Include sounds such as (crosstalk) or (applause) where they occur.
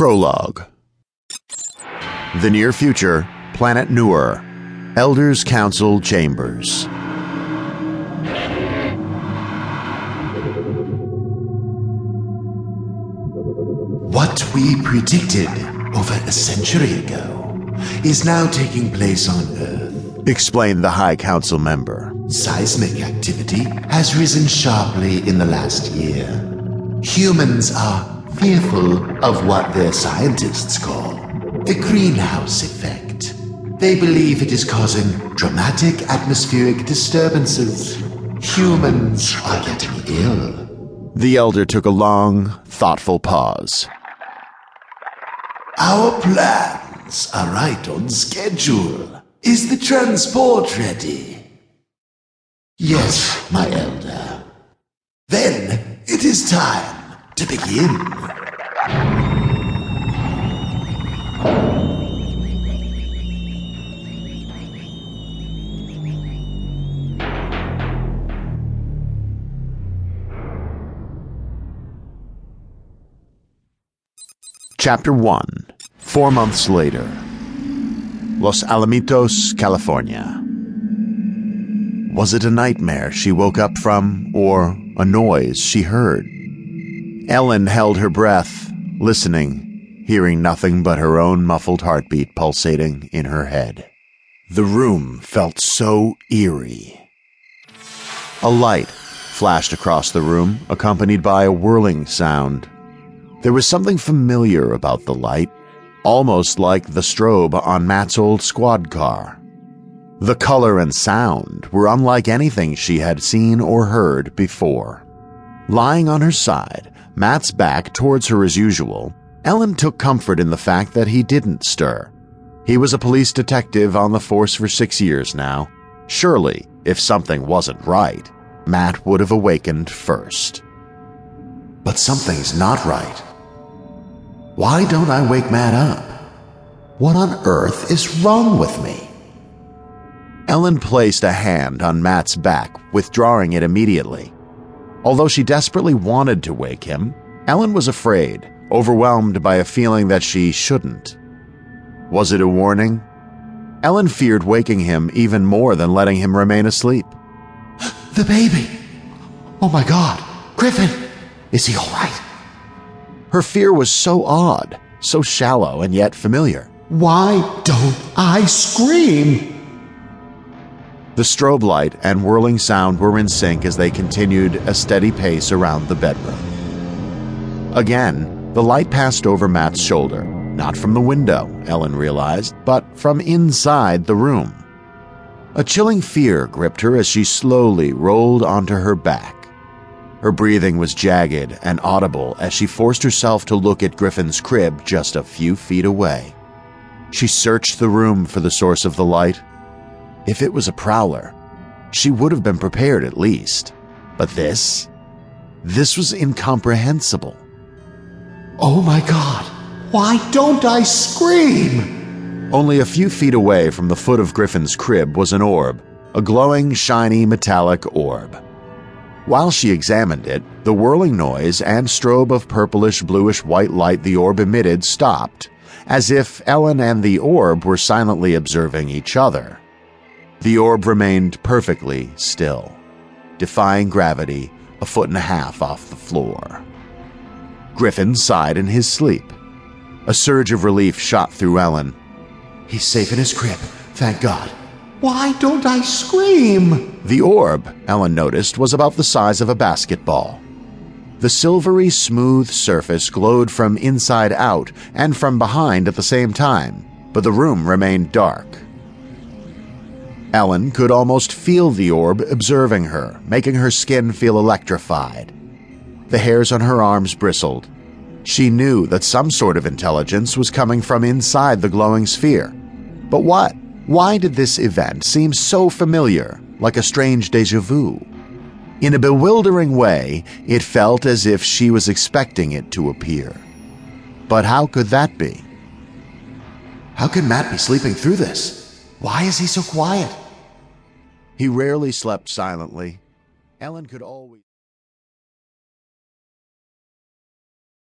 Prologue The Near Future, Planet Noor, Elders Council Chambers. What we predicted over a century ago is now taking place on Earth. Explained the High Council member. Seismic activity has risen sharply in the last year. Humans are fearful of what their scientists call the greenhouse effect. They believe it is causing dramatic atmospheric disturbances. Humans are getting ill. The elder took a long, thoughtful pause. Our plans are right on schedule. Is the transport ready? Yes, my elder. Then it is time to begin. Chapter 1 Four months later. Los Alamitos, California. Was it a nightmare she woke up from, or a noise she heard? Ellen held her breath, listening, hearing nothing but her own muffled heartbeat pulsating in her head. The room felt so eerie. A light flashed across the room, accompanied by a whirling sound. There was something familiar about the light, almost like the strobe on Matt's old squad car. The color and sound were unlike anything she had seen or heard before. Lying on her side, Matt's back towards her as usual, Ellen took comfort in the fact that he didn't stir. He was a police detective on the force for six years now. Surely, if something wasn't right, Matt would have awakened first. But something's not right. Why don't I wake Matt up? What on earth is wrong with me? Ellen placed a hand on Matt's back, withdrawing it immediately. Although she desperately wanted to wake him, Ellen was afraid, overwhelmed by a feeling that she shouldn't. Was it a warning? Ellen feared waking him even more than letting him remain asleep. (sighs) The baby! Oh my god! Griffin! Is he alright? Her fear was so odd, so shallow and yet familiar. Why don't I scream? The strobe light and whirling sound were in sync as they continued a steady pace around the bedroom. Again, the light passed over Matt's shoulder, not from the window, Ellen realized, but from inside the room. A chilling fear gripped her as she slowly rolled onto her back. Her breathing was jagged and audible as she forced herself to look at Griffin's crib just a few feet away. She searched the room for the source of the light. If it was a prowler, she would have been prepared at least. But this? This was incomprehensible. Oh my god! Why don't I scream? Only a few feet away from the foot of Griffin's crib was an orb, a glowing, shiny, metallic orb. While she examined it, the whirling noise and strobe of purplish bluish white light the orb emitted stopped, as if Ellen and the orb were silently observing each other. The orb remained perfectly still, defying gravity a foot and a half off the floor. Griffin sighed in his sleep. A surge of relief shot through Ellen. He's safe in his crib, thank God. Why don't I scream? The orb, Ellen noticed, was about the size of a basketball. The silvery smooth surface glowed from inside out and from behind at the same time, but the room remained dark. Ellen could almost feel the orb observing her, making her skin feel electrified. The hairs on her arms bristled. She knew that some sort of intelligence was coming from inside the glowing sphere. But what? Why did this event seem so familiar, like a strange deja vu? In a bewildering way, it felt as if she was expecting it to appear. But how could that be? How can Matt be sleeping through this? Why is he so quiet? He rarely slept silently. Ellen could always.